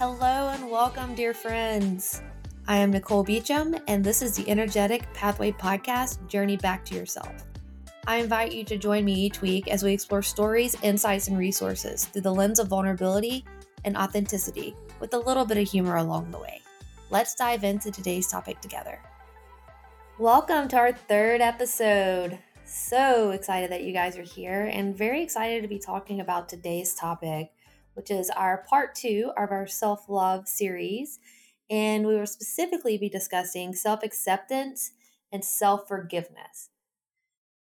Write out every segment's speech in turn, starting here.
Hello and welcome, dear friends. I am Nicole Beecham, and this is the Energetic Pathway Podcast Journey Back to Yourself. I invite you to join me each week as we explore stories, insights, and resources through the lens of vulnerability and authenticity with a little bit of humor along the way. Let's dive into today's topic together. Welcome to our third episode. So excited that you guys are here and very excited to be talking about today's topic which is our part two of our self love series. And we will specifically be discussing self acceptance and self forgiveness.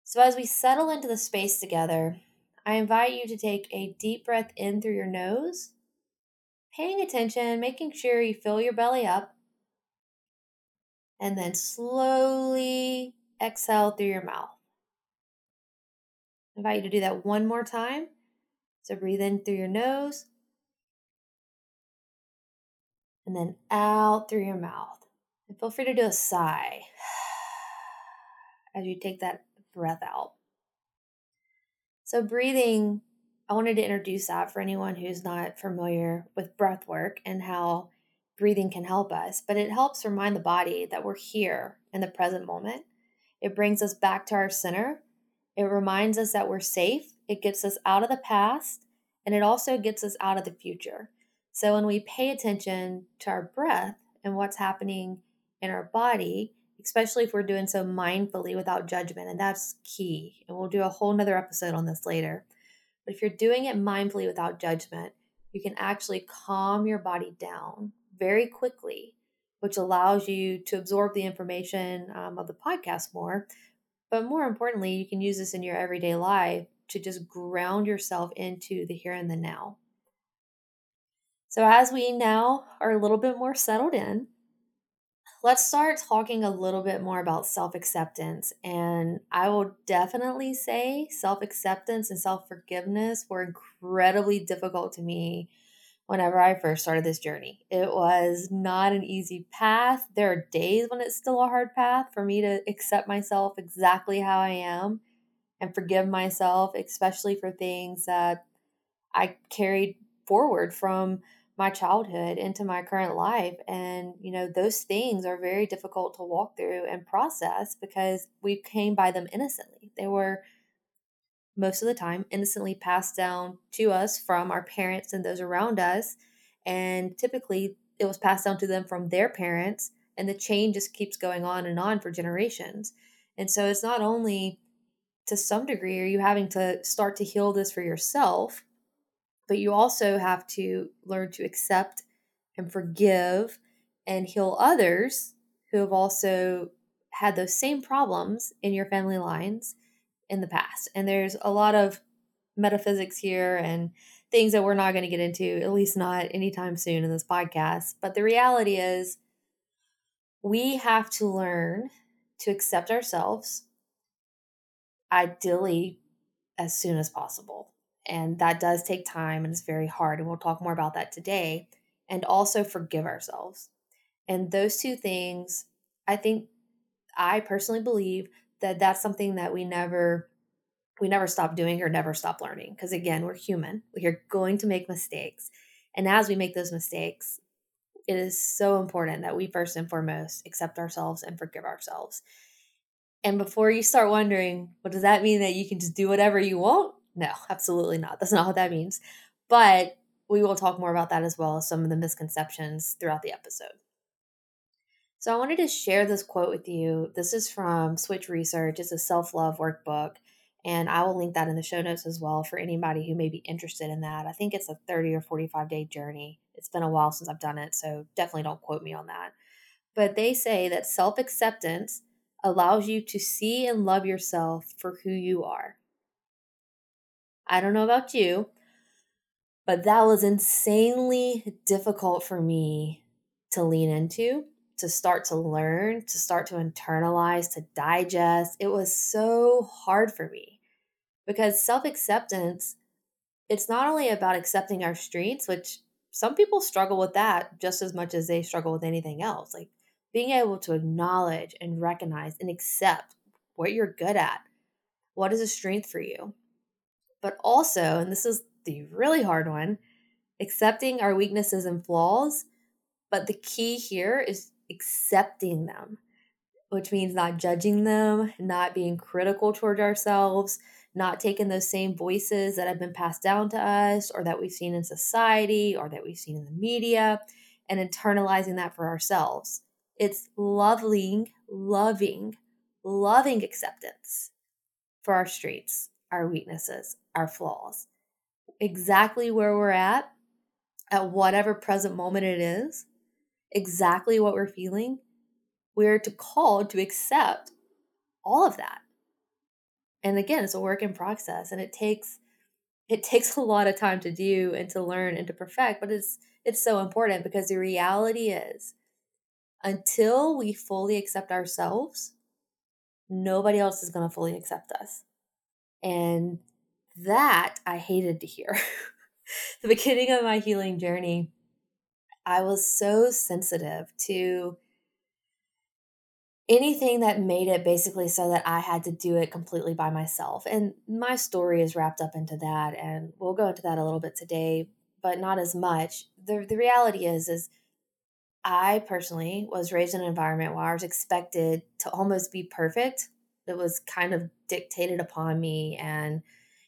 So, as we settle into the space together, I invite you to take a deep breath in through your nose, paying attention, making sure you fill your belly up, and then slowly exhale through your mouth. I invite you to do that one more time. So breathe in through your nose and then out through your mouth. And feel free to do a sigh as you take that breath out. So, breathing, I wanted to introduce that for anyone who's not familiar with breath work and how breathing can help us, but it helps remind the body that we're here in the present moment. It brings us back to our center. It reminds us that we're safe it gets us out of the past and it also gets us out of the future. So when we pay attention to our breath and what's happening in our body, especially if we're doing so mindfully without judgment, and that's key. And we'll do a whole nother episode on this later. But if you're doing it mindfully without judgment, you can actually calm your body down very quickly, which allows you to absorb the information um, of the podcast more. But more importantly, you can use this in your everyday life to just ground yourself into the here and the now. So, as we now are a little bit more settled in, let's start talking a little bit more about self acceptance. And I will definitely say self acceptance and self forgiveness were incredibly difficult to me whenever I first started this journey. It was not an easy path. There are days when it's still a hard path for me to accept myself exactly how I am and forgive myself, especially for things that I carried forward from my childhood into my current life. And, you know, those things are very difficult to walk through and process because we came by them innocently. They were most of the time innocently passed down to us from our parents and those around us. And typically it was passed down to them from their parents. And the chain just keeps going on and on for generations. And so it's not only to some degree are you having to start to heal this for yourself but you also have to learn to accept and forgive and heal others who have also had those same problems in your family lines in the past. And there's a lot of metaphysics here and things that we're not going to get into at least not anytime soon in this podcast but the reality is we have to learn to accept ourselves ideally as soon as possible. And that does take time and it's very hard. And we'll talk more about that today. And also forgive ourselves. And those two things, I think, I personally believe that that's something that we never we never stop doing or never stop learning because again we're human we're going to make mistakes and as we make those mistakes it is so important that we first and foremost accept ourselves and forgive ourselves and before you start wondering, what does that mean that you can just do whatever you want? No, absolutely not. That's not what that means. But we will talk more about that as well as some of the misconceptions throughout the episode. So I wanted to share this quote with you. This is from Switch Research. It's a self-love workbook. And I will link that in the show notes as well for anybody who may be interested in that. I think it's a 30 or 45 day journey. It's been a while since I've done it, so definitely don't quote me on that. But they say that self acceptance allows you to see and love yourself for who you are. I don't know about you, but that was insanely difficult for me to lean into, to start to learn, to start to internalize, to digest. It was so hard for me because self acceptance, it's not only about accepting our strengths, which some people struggle with that just as much as they struggle with anything else. Like being able to acknowledge and recognize and accept what you're good at, what is a strength for you. But also, and this is the really hard one, accepting our weaknesses and flaws. But the key here is accepting them, which means not judging them, not being critical toward ourselves, not taking those same voices that have been passed down to us or that we've seen in society or that we've seen in the media and internalizing that for ourselves. It's loving, loving, loving acceptance for our streets, our weaknesses, our flaws, exactly where we're at, at whatever present moment it is, exactly what we're feeling. We're to call to accept all of that. And again, it's a work in process and it takes it takes a lot of time to do and to learn and to perfect, but it's it's so important because the reality is until we fully accept ourselves, nobody else is going to fully accept us. And that I hated to hear. the beginning of my healing journey, I was so sensitive to anything that made it basically so that I had to do it completely by myself. And my story is wrapped up into that and we'll go into that a little bit today, but not as much. The the reality is is I personally was raised in an environment where I was expected to almost be perfect. It was kind of dictated upon me and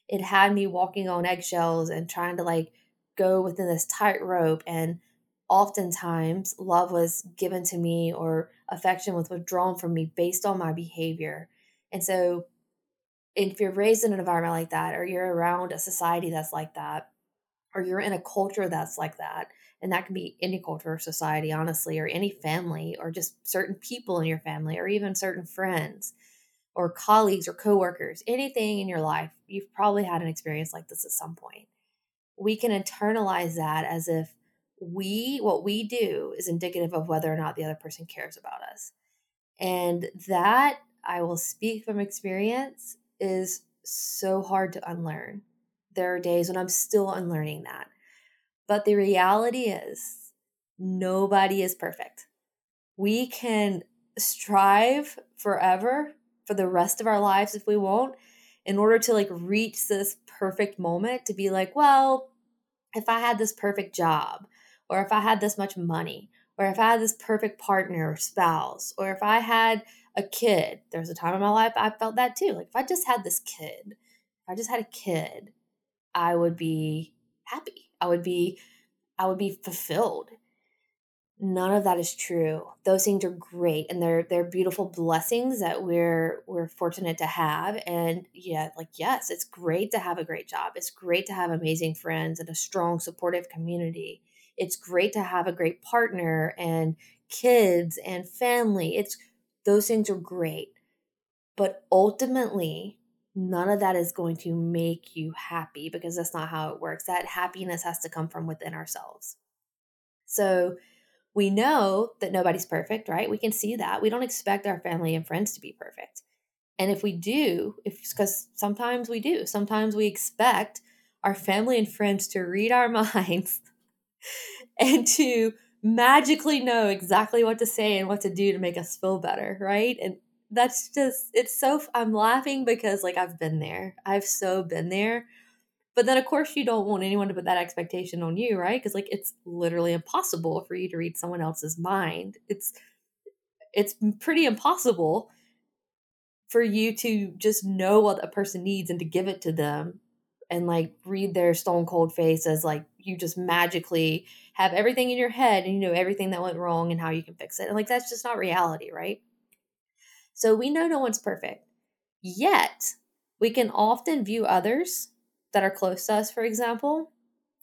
it had me walking on eggshells and trying to like go within this tightrope and oftentimes love was given to me or affection was withdrawn from me based on my behavior. And so if you're raised in an environment like that or you're around a society that's like that or you're in a culture that's like that and that can be any culture or society honestly or any family or just certain people in your family or even certain friends or colleagues or coworkers anything in your life you've probably had an experience like this at some point. We can internalize that as if we what we do is indicative of whether or not the other person cares about us. And that i will speak from experience is so hard to unlearn. There are days when i'm still unlearning that but the reality is nobody is perfect we can strive forever for the rest of our lives if we won't in order to like reach this perfect moment to be like well if i had this perfect job or if I had this much money, or if I had this perfect partner or spouse, or if I had a kid. There's a time in my life I felt that too. Like if I just had this kid, if I just had a kid, I would be happy. I would be I would be fulfilled. None of that is true. Those things are great and they're they're beautiful blessings that we're we're fortunate to have and yeah like yes it's great to have a great job. It's great to have amazing friends and a strong supportive community. It's great to have a great partner and kids and family. It's those things are great. But ultimately none of that is going to make you happy because that's not how it works that happiness has to come from within ourselves so we know that nobody's perfect, right? We can see that. We don't expect our family and friends to be perfect. And if we do, if because sometimes we do, sometimes we expect our family and friends to read our minds and to magically know exactly what to say and what to do to make us feel better, right? And that's just it's so I'm laughing because like I've been there. I've so been there but then, of course, you don't want anyone to put that expectation on you, right? Because like it's literally impossible for you to read someone else's mind. It's it's pretty impossible for you to just know what a person needs and to give it to them and like read their stone cold face as like you just magically have everything in your head and you know everything that went wrong and how you can fix it. And like that's just not reality, right? So we know no one's perfect. Yet, we can often view others that are close to us, for example,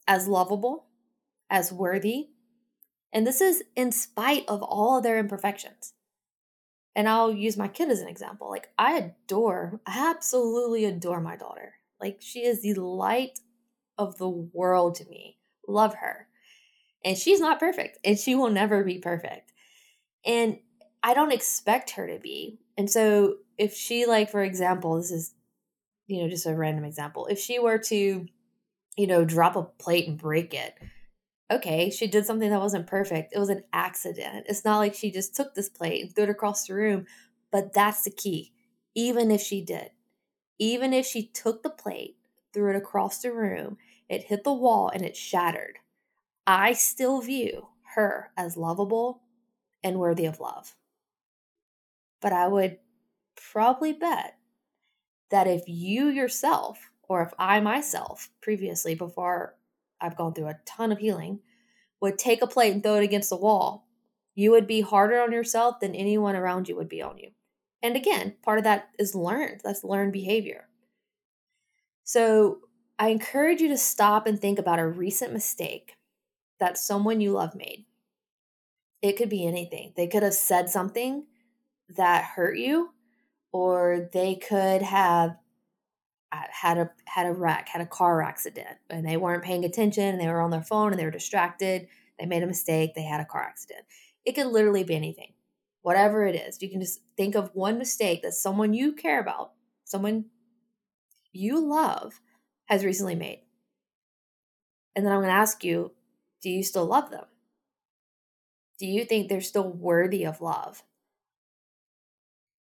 as lovable, as worthy. And this is in spite of all of their imperfections. And I'll use my kid as an example. Like, I adore, I absolutely adore my daughter. Like, she is the light of the world to me. Love her. And she's not perfect, and she will never be perfect. And I don't expect her to be. And so, if she, like, for example, this is you know, just a random example, if she were to, you know, drop a plate and break it, okay, she did something that wasn't perfect. It was an accident. It's not like she just took this plate and threw it across the room. But that's the key. Even if she did, even if she took the plate, threw it across the room, it hit the wall and it shattered. I still view her as lovable and worthy of love. But I would probably bet that if you yourself, or if I myself previously, before I've gone through a ton of healing, would take a plate and throw it against the wall, you would be harder on yourself than anyone around you would be on you. And again, part of that is learned. That's learned behavior. So I encourage you to stop and think about a recent mistake that someone you love made. It could be anything. They could have said something that hurt you, or they could have uh, had a had a wreck, had a car accident, and they weren't paying attention and they were on their phone and they were distracted. They made a mistake, they had a car accident. It could literally be anything. Whatever it is, you can just think of one mistake that someone you care about, someone you love has recently made. And then I'm going to ask you, do you still love them? Do you think they're still worthy of love?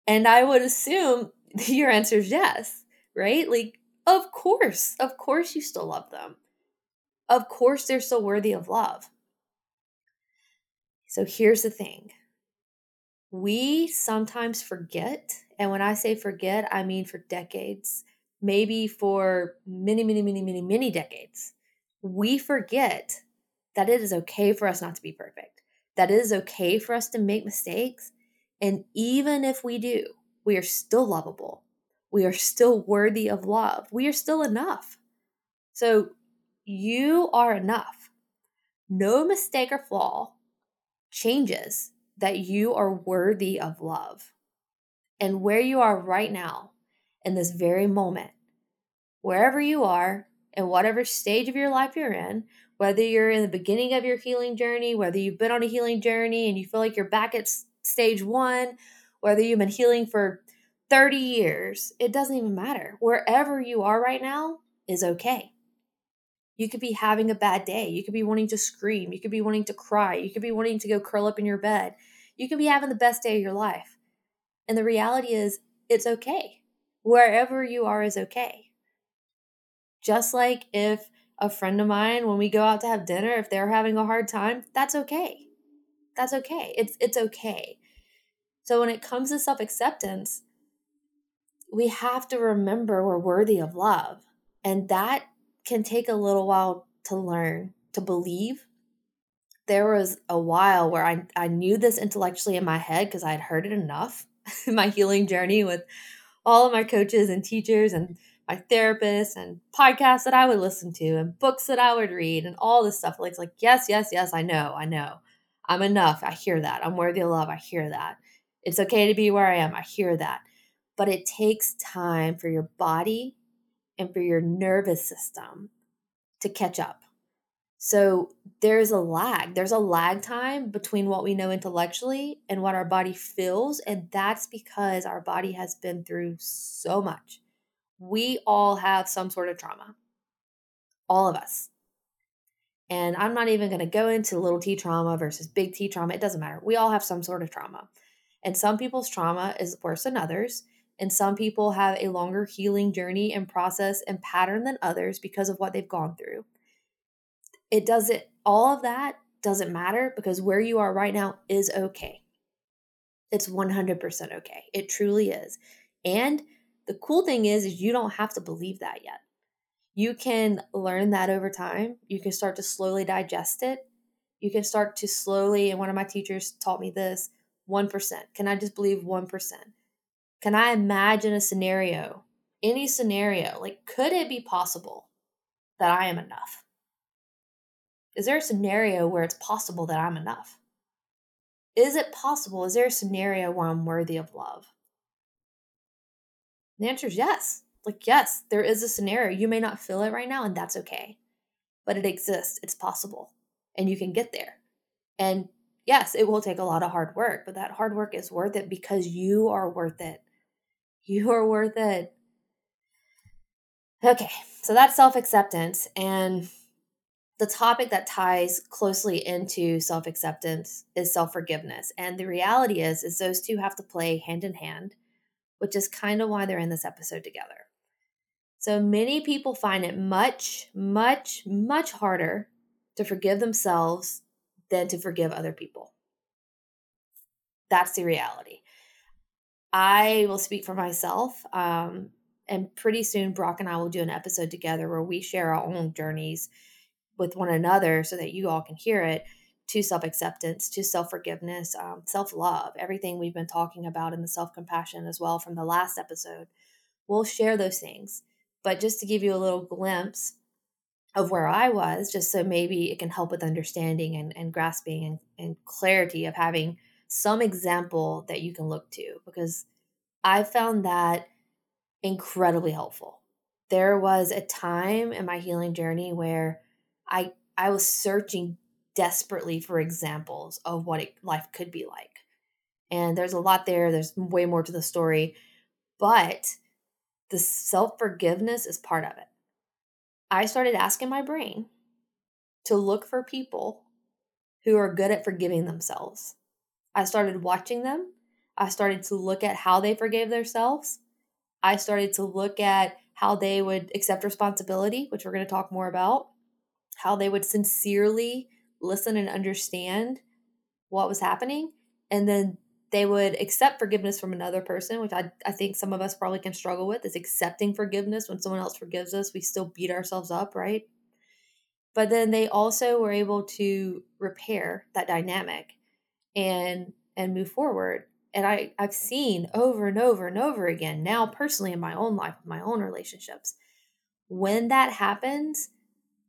And I would assume your answer is yes, right? Like, of course, of course you still love them. Of course they're still worthy of love. So here's the thing we sometimes forget, and when I say forget, I mean for decades, maybe for many, many, many, many, many decades. We forget that it is okay for us not to be perfect, that it is okay for us to make mistakes, and even if we do, we are still lovable. We are still worthy of love. We are still enough. So you are enough. No mistake or flaw changes that you are worthy of love. And where you are right now, in this very moment, wherever you are, in whatever stage of your life you're in, whether you're in the beginning of your healing journey, whether you've been on a healing journey and you feel like you're back at stage one, whether you've been healing for 30 years, it doesn't even matter. Wherever you are right now is okay. You could be having a bad day. You could be wanting to scream. You could be wanting to cry. You could be wanting to go curl up in your bed. You could be having the best day of your life. And the reality is, it's okay. Wherever you are is okay. Just like if a friend of mine, when we go out to have dinner, if they're having a hard time, that's okay. That's okay. It's it's okay. So when it comes to self-acceptance, we have to remember we're worthy of love. And that can take a little while to learn, to believe. There was a while where I, I knew this intellectually in my head because I had heard it enough in my healing journey with all of my coaches and teachers and my therapists and podcasts that I would listen to and books that I would read and all this stuff. Like, it's like, yes, yes, yes, I know, I know. I'm enough. I hear that. I'm worthy of love. I hear that. It's okay to be where I am. I hear that. But it takes time for your body and for your nervous system to catch up. So there's a lag. There's a lag time between what we know intellectually and what our body feels. And that's because our body has been through so much. We all have some sort of trauma, all of us. And I'm not even going to go into little t trauma versus big T trauma. It doesn't matter. We all have some sort of trauma. And some people's trauma is worse than others. And some people have a longer healing journey and process and pattern than others because of what they've gone through. It doesn't, all of that doesn't matter because where you are right now is okay. It's 100% okay. It truly is. And the cool thing is, is you don't have to believe that yet. You can learn that over time. You can start to slowly digest it. You can start to slowly, and one of my teachers taught me this 1%. Can I just believe 1%? Can I imagine a scenario, any scenario? Like, could it be possible that I am enough? Is there a scenario where it's possible that I'm enough? Is it possible? Is there a scenario where I'm worthy of love? The answer is yes. Like, yes, there is a scenario. You may not feel it right now, and that's okay. But it exists, it's possible, and you can get there. And yes, it will take a lot of hard work, but that hard work is worth it because you are worth it. You are worth it. Okay, so that's self acceptance. And the topic that ties closely into self acceptance is self forgiveness. And the reality is, is those two have to play hand in hand, which is kind of why they're in this episode together. So many people find it much, much, much harder to forgive themselves than to forgive other people. That's the reality. I will speak for myself. Um, and pretty soon, Brock and I will do an episode together where we share our own journeys with one another so that you all can hear it to self acceptance, to self forgiveness, um, self love, everything we've been talking about in the self compassion as well from the last episode. We'll share those things. But just to give you a little glimpse of where I was, just so maybe it can help with understanding and, and grasping and, and clarity of having some example that you can look to, because I found that incredibly helpful. There was a time in my healing journey where I I was searching desperately for examples of what it, life could be like. And there's a lot there, there's way more to the story, but the self-forgiveness is part of it. I started asking my brain to look for people who are good at forgiving themselves. I started watching them. I started to look at how they forgave themselves. I started to look at how they would accept responsibility, which we're going to talk more about, how they would sincerely listen and understand what was happening. And then they would accept forgiveness from another person, which I, I think some of us probably can struggle with, is accepting forgiveness. When someone else forgives us, we still beat ourselves up, right? But then they also were able to repair that dynamic and and move forward. And I, I've seen over and over and over again, now personally in my own life, my own relationships, when that happens,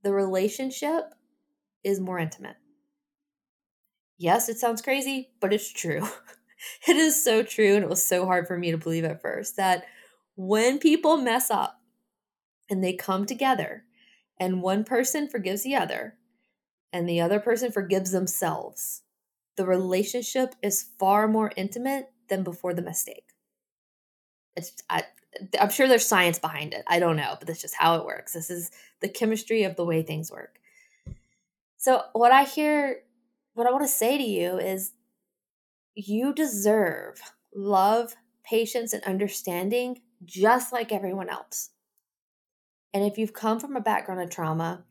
the relationship is more intimate. Yes, it sounds crazy, but it's true. it is so true. And it was so hard for me to believe at first that when people mess up and they come together and one person forgives the other and the other person forgives themselves, the relationship is far more intimate than before the mistake. It's, I, I'm sure there's science behind it. I don't know, but that's just how it works. This is the chemistry of the way things work. So, what I hear, what I want to say to you is you deserve love, patience, and understanding just like everyone else. And if you've come from a background of trauma,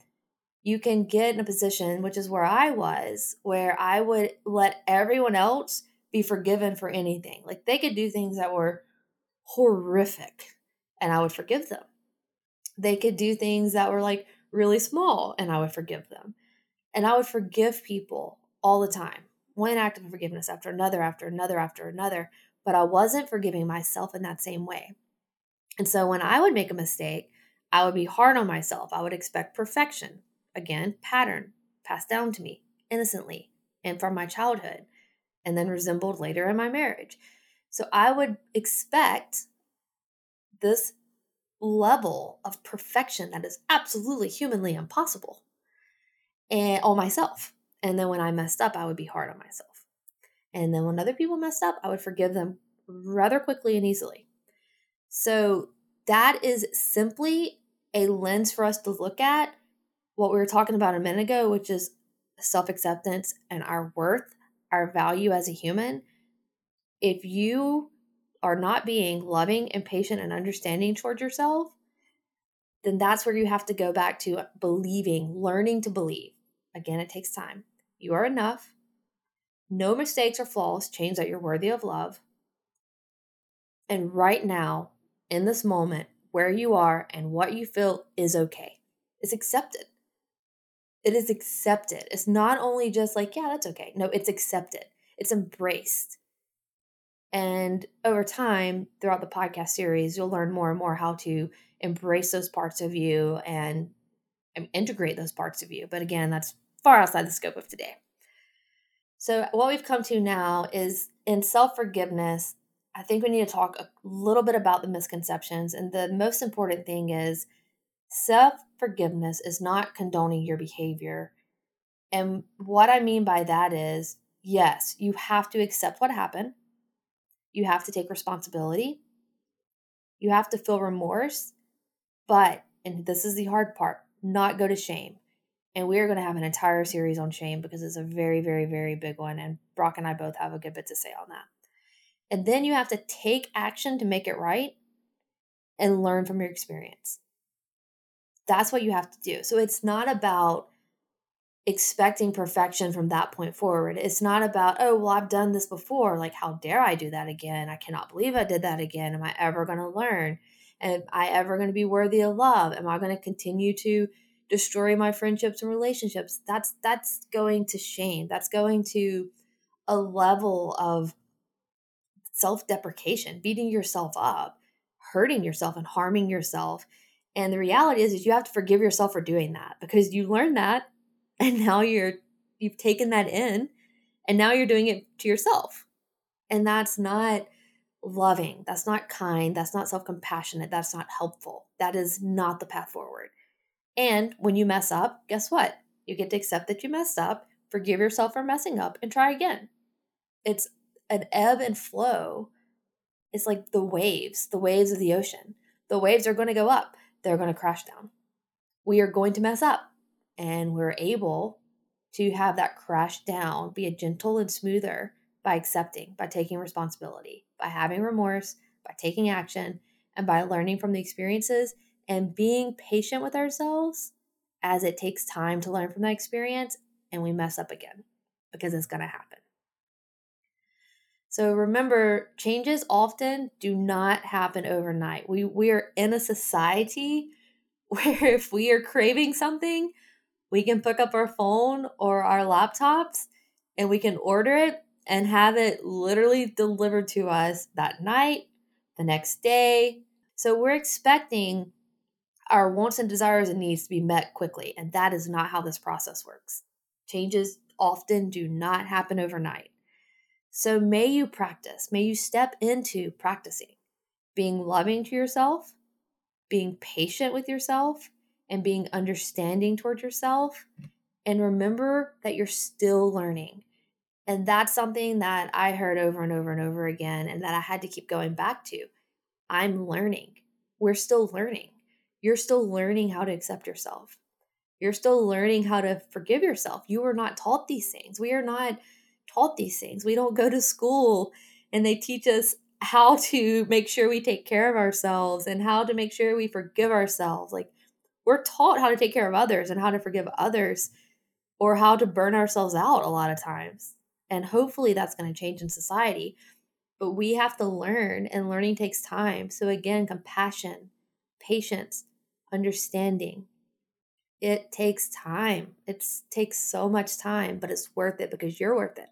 you can get in a position, which is where I was, where I would let everyone else be forgiven for anything. Like they could do things that were horrific and I would forgive them. They could do things that were like really small and I would forgive them. And I would forgive people all the time, one act of forgiveness after another, after another, after another. But I wasn't forgiving myself in that same way. And so when I would make a mistake, I would be hard on myself. I would expect perfection. Again, pattern passed down to me innocently and from my childhood, and then resembled later in my marriage. So I would expect this level of perfection that is absolutely humanly impossible and on myself. And then when I messed up, I would be hard on myself. And then when other people messed up, I would forgive them rather quickly and easily. So that is simply a lens for us to look at what we were talking about a minute ago, which is self acceptance and our worth, our value as a human. If you are not being loving and patient and understanding towards yourself, then that's where you have to go back to believing, learning to believe. Again, it takes time. You are enough. No mistakes or flaws change that you're worthy of love. And right now, in this moment, where you are and what you feel is okay. It's accepted. It is accepted. It's not only just like, yeah, that's okay. No, it's accepted. It's embraced. And over time, throughout the podcast series, you'll learn more and more how to embrace those parts of you and integrate those parts of you. But again, that's far outside the scope of today. So, what we've come to now is in self forgiveness, I think we need to talk a little bit about the misconceptions. And the most important thing is self forgiveness is not condoning your behavior. And what I mean by that is yes, you have to accept what happened you have to take responsibility. You have to feel remorse. But, and this is the hard part, not go to shame. And we are going to have an entire series on shame because it's a very, very, very big one. And Brock and I both have a good bit to say on that. And then you have to take action to make it right and learn from your experience. That's what you have to do. So it's not about expecting perfection from that point forward. It's not about, oh, well, I've done this before. Like, how dare I do that again? I cannot believe I did that again. Am I ever going to learn? Am I ever going to be worthy of love? Am I going to continue to destroy my friendships and relationships? That's that's going to shame. That's going to a level of self-deprecation, beating yourself up, hurting yourself and harming yourself. And the reality is, is you have to forgive yourself for doing that because you learned that and now you're you've taken that in and now you're doing it to yourself. And that's not loving. That's not kind. That's not self-compassionate. That's not helpful. That is not the path forward. And when you mess up, guess what? You get to accept that you messed up, forgive yourself for messing up and try again. It's an ebb and flow it's like the waves, the waves of the ocean. The waves are going to go up, they're going to crash down. We are going to mess up, and we're able to have that crash down be a gentle and smoother by accepting, by taking responsibility, by having remorse, by taking action, and by learning from the experiences and being patient with ourselves as it takes time to learn from that experience and we mess up again because it's going to happen. So remember, changes often do not happen overnight. We we are in a society where if we are craving something, we can pick up our phone or our laptops and we can order it and have it literally delivered to us that night, the next day. So we're expecting our wants and desires and needs to be met quickly, and that is not how this process works. Changes often do not happen overnight. So may you practice, may you step into practicing being loving to yourself, being patient with yourself, and being understanding towards yourself. And remember that you're still learning. And that's something that I heard over and over and over again, and that I had to keep going back to. I'm learning. We're still learning. You're still learning how to accept yourself. You're still learning how to forgive yourself. You were not taught these things. We are not taught these things. We don't go to school and they teach us how to make sure we take care of ourselves and how to make sure we forgive ourselves. Like we're taught how to take care of others and how to forgive others or how to burn ourselves out a lot of times. And hopefully that's going to change in society. But we have to learn, and learning takes time. So, again, compassion, patience, understanding. It takes time. It takes so much time, but it's worth it because you're worth it.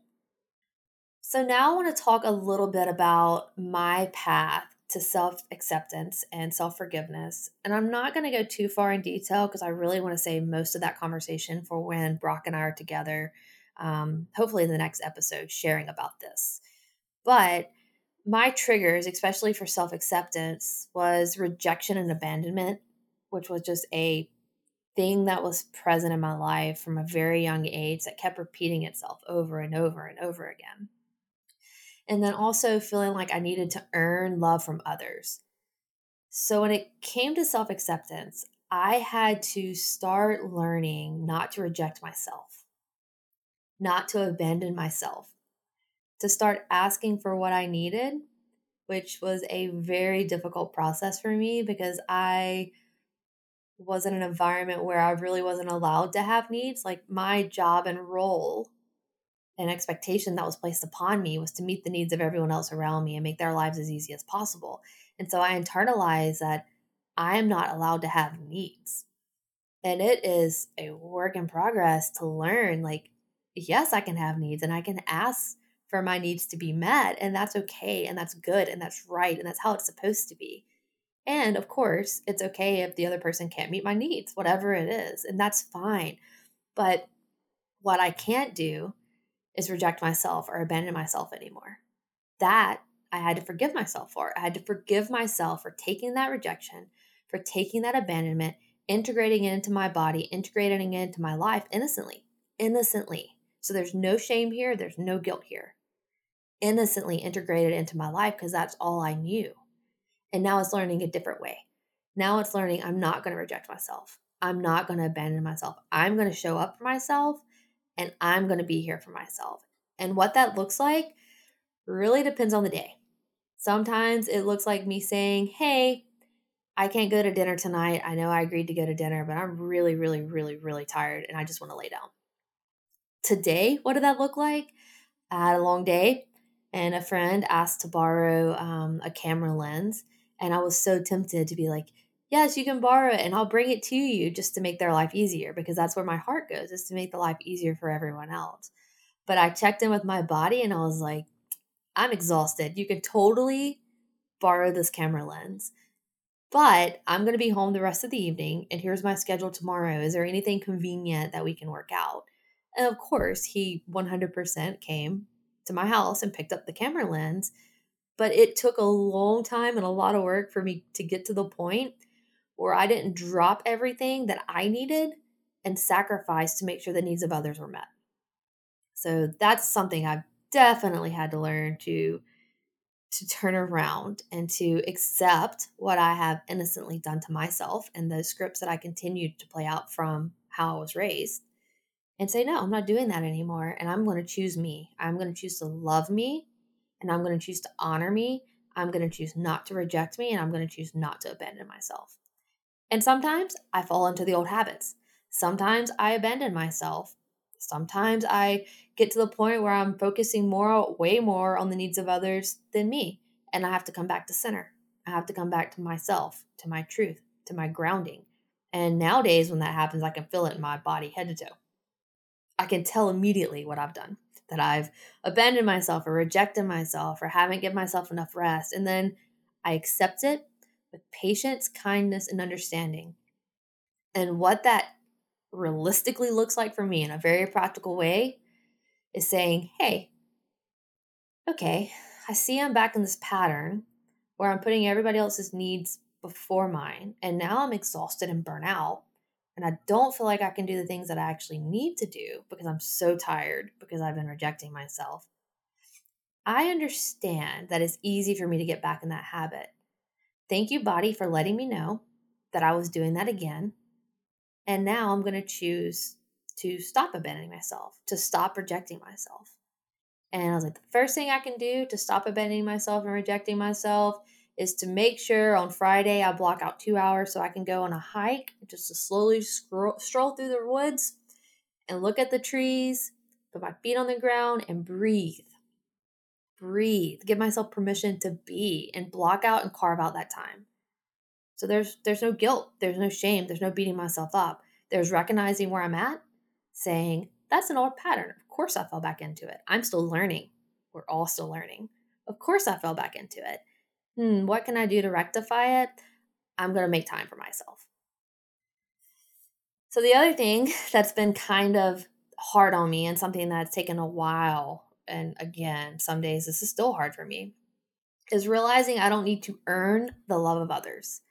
So, now I want to talk a little bit about my path to self acceptance and self forgiveness. And I'm not going to go too far in detail because I really want to save most of that conversation for when Brock and I are together, um, hopefully in the next episode, sharing about this. But my triggers, especially for self acceptance, was rejection and abandonment, which was just a thing that was present in my life from a very young age that kept repeating itself over and over and over again and then also feeling like I needed to earn love from others. So when it came to self acceptance, I had to start learning not to reject myself, not to abandon myself, to start asking for what I needed, which was a very difficult process for me because I was in an environment where I really wasn't allowed to have needs. Like my job and role and expectation that was placed upon me was to meet the needs of everyone else around me and make their lives as easy as possible. And so I internalized that I am not allowed to have needs. And it is a work in progress to learn like, yes, I can have needs and I can ask for my needs to be met. And that's okay. And that's good. And that's right. And that's how it's supposed to be. And of course, it's okay if the other person can't meet my needs, whatever it is. And that's fine. But what I can't do is reject myself or abandon myself anymore. That I had to forgive myself for. I had to forgive myself for taking that rejection, for taking that abandonment, integrating it into my body, integrating it into my life innocently. Innocently. So there's no shame here, there's no guilt here. Innocently integrated into my life because that's all I knew. And now it's learning a different way. Now it's learning I'm not going to reject myself. I'm not going to abandon myself. I'm going to show up for myself and I'm going to be here for myself. And what that looks like really depends on the day. Sometimes it looks like me saying, Hey, I can't go to dinner tonight. I know I agreed to go to dinner, but I'm really, really, really, really tired and I just want to lay down. today, what did that look like? I had a long day, and a friend asked to borrow um, a camera lens. And I was so tempted to be like, yes, you can borrow it and I'll bring it to you just to make their life easier because that's where my heart goes is to make the life easier for everyone else. But I checked in with my body and I was like, I'm exhausted. You can totally borrow this camera lens. But I'm going to be home the rest of the evening and here's my schedule tomorrow. Is there anything convenient that we can work out? And of course, he 100% came to my house and picked up the camera lens. But it took a long time and a lot of work for me to get to the point where I didn't drop everything that I needed and sacrifice to make sure the needs of others were met. So that's something I've definitely had to learn to to turn around and to accept what I have innocently done to myself and the scripts that I continued to play out from how I was raised and say, no, I'm not doing that anymore. And I'm going to choose me. I'm going to choose to love me and I'm going to choose to honor me. I'm going to choose not to reject me and I'm going to choose not to abandon myself. And sometimes I fall into the old habits. Sometimes I abandon myself. Sometimes I get to the point where I'm focusing more, way more on the needs of others than me. And I have to come back to center. I have to come back to myself, to my truth, to my grounding. And nowadays, when that happens, I can feel it in my body, head to toe. I can tell immediately what I've done that I've abandoned myself or rejected myself or haven't given myself enough rest. And then I accept it with patience, kindness, and understanding. And what that realistically looks like for me in a very practical way is saying, hey, okay, I see I'm back in this pattern where I'm putting everybody else's needs before mine. And now I'm exhausted and burnt out and I don't feel like I can do the things that I actually need to do because I'm so tired because I've been rejecting myself. I understand that it's easy for me to get back in that habit. Thank you, body, for letting me know that I was doing that again. And now I'm going to choose to stop abandoning myself, to stop rejecting myself. And I was like, the first thing I can do to stop abandoning myself and rejecting myself is to make sure on Friday I block out two hours so I can go on a hike just to slowly scroll, stroll through the woods and look at the trees, put my feet on the ground and breathe. Breathe. Give myself permission to be and block out and carve out that time. So there's there's no guilt, there's no shame, there's no beating myself up. There's recognizing where I'm at, saying, that's an old pattern. Of course I fell back into it. I'm still learning. We're all still learning. Of course I fell back into it hmm, what can I do to rectify it? I'm going to make time for myself. So, the other thing that's been kind of hard on me and something that's taken a while, and again, some days this is still hard for me, is realizing I don't need to earn the love of others.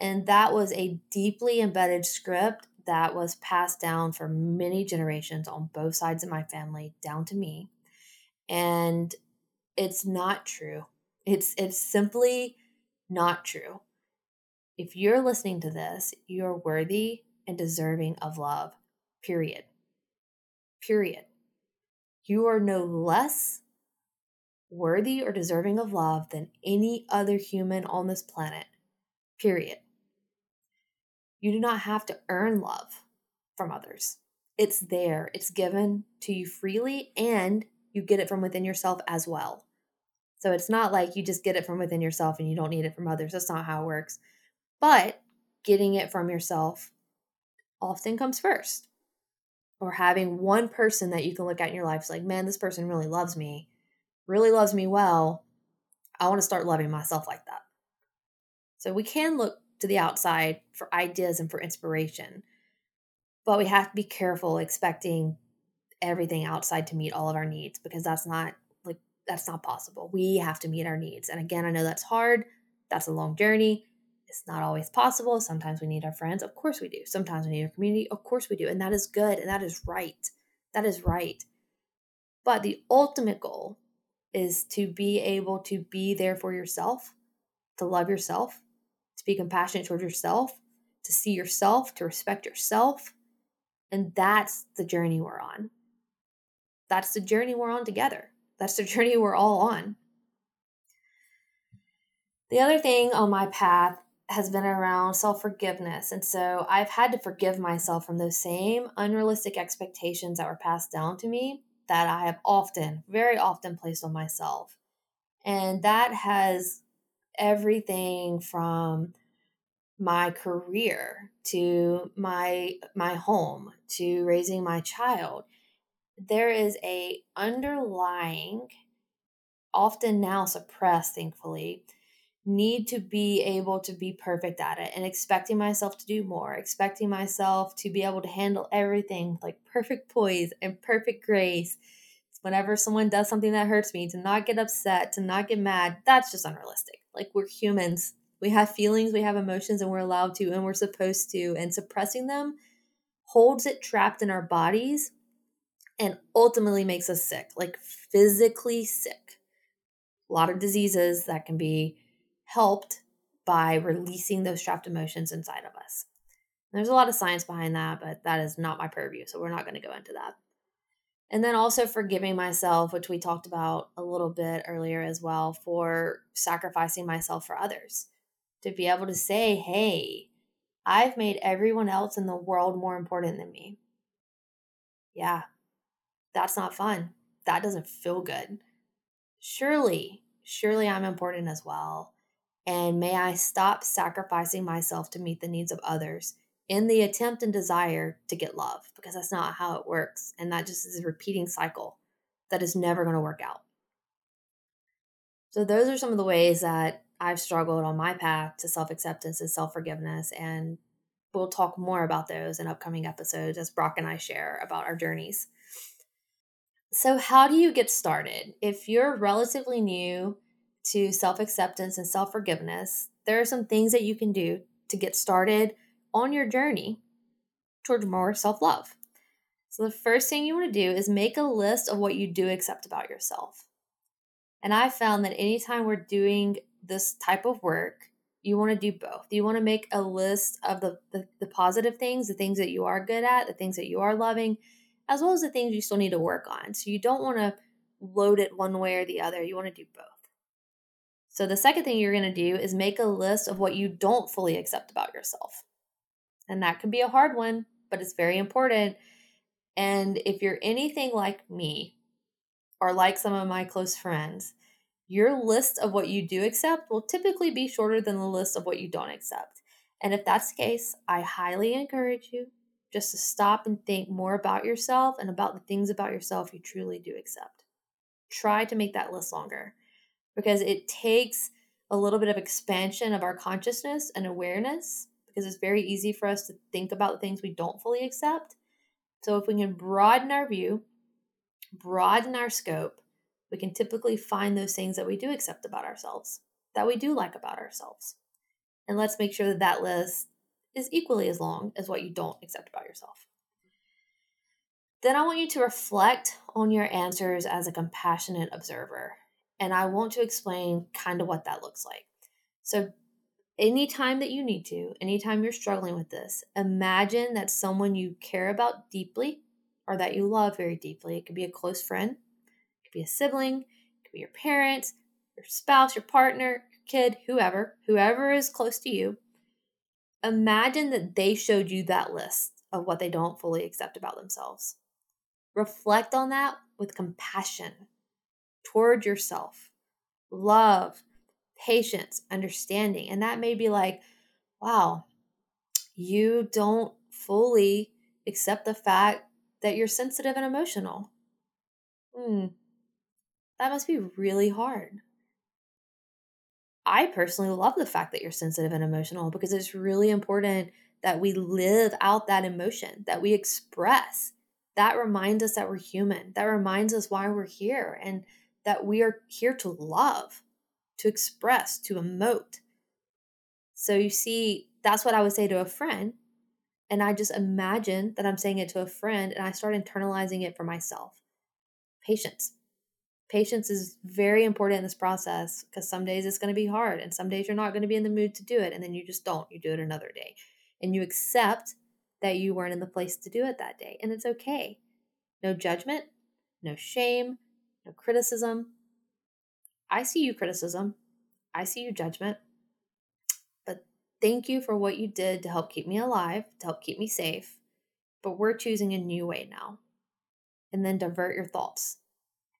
And that was a deeply embedded script that was passed down for many generations on both sides of my family, down to me. And it's not true. It's it's simply not true. If you're listening to this, you're worthy and deserving of love. Period. Period. You are no less worthy or deserving of love than any other human on this planet. Period. You do not have to earn love from others. It's there, it's given to you freely, and you get it from within yourself as well. So it's not like you just get it from within yourself and you don't need it from others. That's not how it works. But getting it from yourself often comes first. Or having one person that you can look at in your life is like, man, this person really loves me, really loves me well. I want to start loving myself like that. So we can look to the outside for ideas and for inspiration, but we have to be careful expecting everything outside to meet all of our needs because that's not that's not possible. We have to meet our needs. And again, I know that's hard. That's a long journey. It's not always possible. Sometimes we need our friends. Of course we do. Sometimes we need our community. Of course we do. And that is good. And that is right. That is right. But the ultimate goal is to be able to be there for yourself, to love yourself, to be compassionate towards yourself, to see yourself, to respect yourself. And that's the journey we're on. That's the journey we're on together. That's the journey we're all on. The other thing on my path has been around self forgiveness. And so I've had to forgive myself from those same unrealistic expectations that were passed down to me that I have often, very often placed on myself. And that has everything from my career to my my home to raising my child there is a underlying often now suppressed thankfully need to be able to be perfect at it and expecting myself to do more, expecting myself to be able to handle everything like perfect poise and perfect grace. Whenever someone does something that hurts me, to not get upset, to not get mad, that's just unrealistic. Like we're humans. We have feelings, we have emotions, and we're allowed to, and we're supposed to. And suppressing them holds it trapped in our bodies and ultimately makes us sick, like physically sick. A lot of diseases that can be helped by releasing those trapped emotions inside of us. There's a lot of science behind that, but that is not my purview, so we're not going to go into that. And then also forgiving myself, which we talked about a little bit earlier as well, for sacrificing myself for others. To be able to say, hey, I've made everyone else in the world more important than me. Yeah, that's not fun. That doesn't feel good. Surely, surely I'm important as well. And may I stop sacrificing myself to meet the needs of others in the attempt and desire to get love, because that's not how it works. And that just is a repeating cycle that is never going to work out. So, those are some of the ways that I've struggled on my path to self acceptance and self forgiveness. And we'll talk more about those in upcoming episodes as Brock and I share about our journeys. So, how do you get started? If you're relatively new to self acceptance and self forgiveness, there are some things that you can do to get started on your journey towards more self love. So, the first thing you want to do is make a list of what you do accept about yourself. And I found that anytime we're doing this type of work, you want to do both. You want to make a list of the, the, the positive things, the things that you are good at, the things that you are loving, as well as the things you still need to work on. So, you don't want to load it one way or the other. You want to do both. So, the second thing you're going to do is make a list of what you don't fully accept about yourself. And that can be a hard one, but it's very important. And if you're anything like me or like some of my close friends, your list of what you do accept will typically be shorter than the list of what you don't accept. And if that's the case, I highly encourage you just to stop and think more about yourself and about the things about yourself you truly do accept. Try to make that list longer because it takes a little bit of expansion of our consciousness and awareness because it's very easy for us to think about things we don't fully accept. So, if we can broaden our view, broaden our scope, we can typically find those things that we do accept about ourselves, that we do like about ourselves. And let's make sure that that list is equally as long as what you don't accept about yourself. Then I want you to reflect on your answers as a compassionate observer and I want to explain kind of what that looks like. So, anytime that you need to, anytime you're struggling with this, imagine that someone you care about deeply or that you love very deeply, it could be a close friend, it could be a sibling, it could be your parents, your spouse, your partner, your kid, whoever, whoever is close to you. Imagine that they showed you that list of what they don't fully accept about themselves. Reflect on that with compassion toward yourself, love, patience, understanding. And that may be like, wow, you don't fully accept the fact that you're sensitive and emotional. Hmm, that must be really hard. I personally love the fact that you're sensitive and emotional because it's really important that we live out that emotion, that we express. That reminds us that we're human. That reminds us why we're here. And that we are here to love, to express, to emote. So you see, that's what I would say to a friend. And I just imagine that I'm saying it to a friend and I start internalizing it for myself. Patience. Patience is very important in this process because some days it's going to be hard and some days you're not going to be in the mood to do it. And then you just don't. You do it another day. And you accept that you weren't in the place to do it that day. And it's okay. No judgment, no shame, no criticism. I see you criticism. I see you judgment. But Thank you for what you did to help keep me alive, to help keep me safe. But we're choosing a new way now. And then divert your thoughts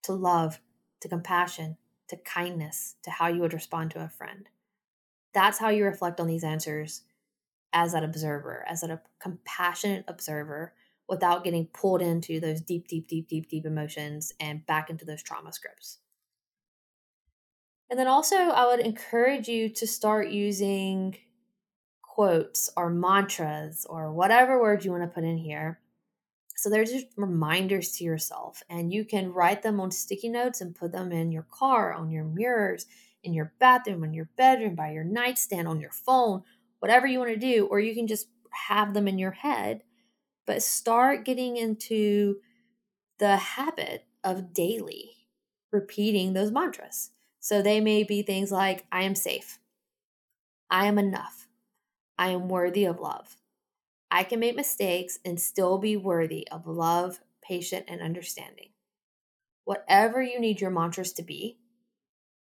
to love, to compassion, to kindness, to how you would respond to a friend. That's how you reflect on these answers as an observer, as a compassionate observer, without getting pulled into those deep, deep, deep, deep, deep emotions and back into those trauma scripts. And then also, I would encourage you to start using quotes or mantras or whatever words you want to put in here. So they're just reminders to yourself, and you can write them on sticky notes and put them in your car, on your mirrors, in your bathroom, in your bedroom, by your nightstand, on your phone, whatever you want to do, or you can just have them in your head. But start getting into the habit of daily repeating those mantras. So they may be things like I am safe, I am enough, I am worthy of love. I can make mistakes and still be worthy of love, patience, and understanding. Whatever you need your mantras to be,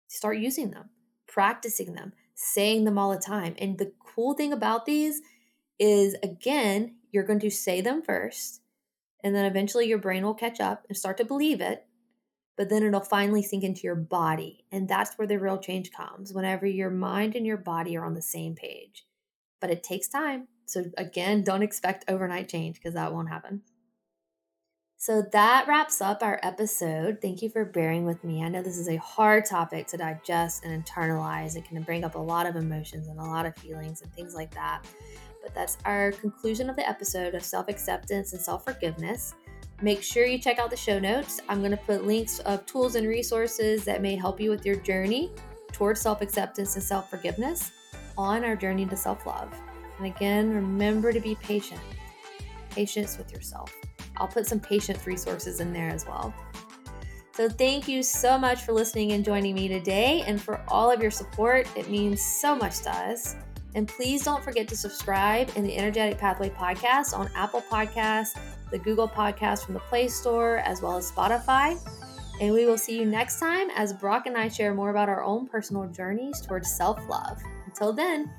start using them, practicing them, saying them all the time. And the cool thing about these is, again, you're going to say them first, and then eventually your brain will catch up and start to believe it. But then it'll finally sink into your body. And that's where the real change comes whenever your mind and your body are on the same page. But it takes time. So, again, don't expect overnight change because that won't happen. So that wraps up our episode. Thank you for bearing with me. I know this is a hard topic to digest and internalize. It can bring up a lot of emotions and a lot of feelings and things like that. But that's our conclusion of the episode of self acceptance and self forgiveness. Make sure you check out the show notes. I'm going to put links of tools and resources that may help you with your journey towards self acceptance and self forgiveness on our journey to self love. And again, remember to be patient, patience with yourself. I'll put some patience resources in there as well. So, thank you so much for listening and joining me today and for all of your support. It means so much to us. And please don't forget to subscribe in the Energetic Pathway podcast on Apple Podcasts, the Google Podcast from the Play Store, as well as Spotify. And we will see you next time as Brock and I share more about our own personal journeys towards self love. Until then,